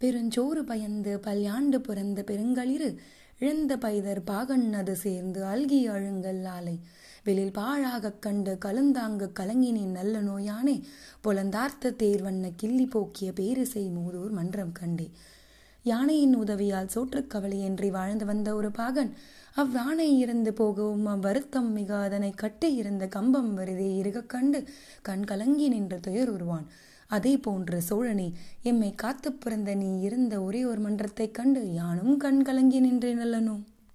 பெருஞ்சோறு பயந்து பல்யாண்டு பிறந்த பெருங்களிரு இழந்த பைதர் பாகண்ணது சேர்ந்து அல்கி அழுங்கல் ஆலை. வெளியில் பாழாகக் கண்டு கலந்தாங்கு கலங்கினின் நல்ல நோயானே பொலந்தார்த்த தேர்வண்ண கிள்ளி போக்கிய பேரிசை மூதூர் மன்றம் கண்டே. யானையின் உதவியால் சோற்றுக் கவலையின்றி வாழ்ந்து வந்த ஒரு பாகன் அவ்வானை இறந்து போகவும் அவ்வருத்தம் மிக அதனை கட்டி இருந்த கம்பம் வருதே இருக கண்டு கண் கலங்கி நின்ற துயர் உருவான். அதே போன்று சோழனே எம்மை காத்து பிறந்த நீ இருந்த ஒரே ஒரு மன்றத்தைக் கண்டு யானும் கண் கலங்கி நின்றேன் அல்லனோ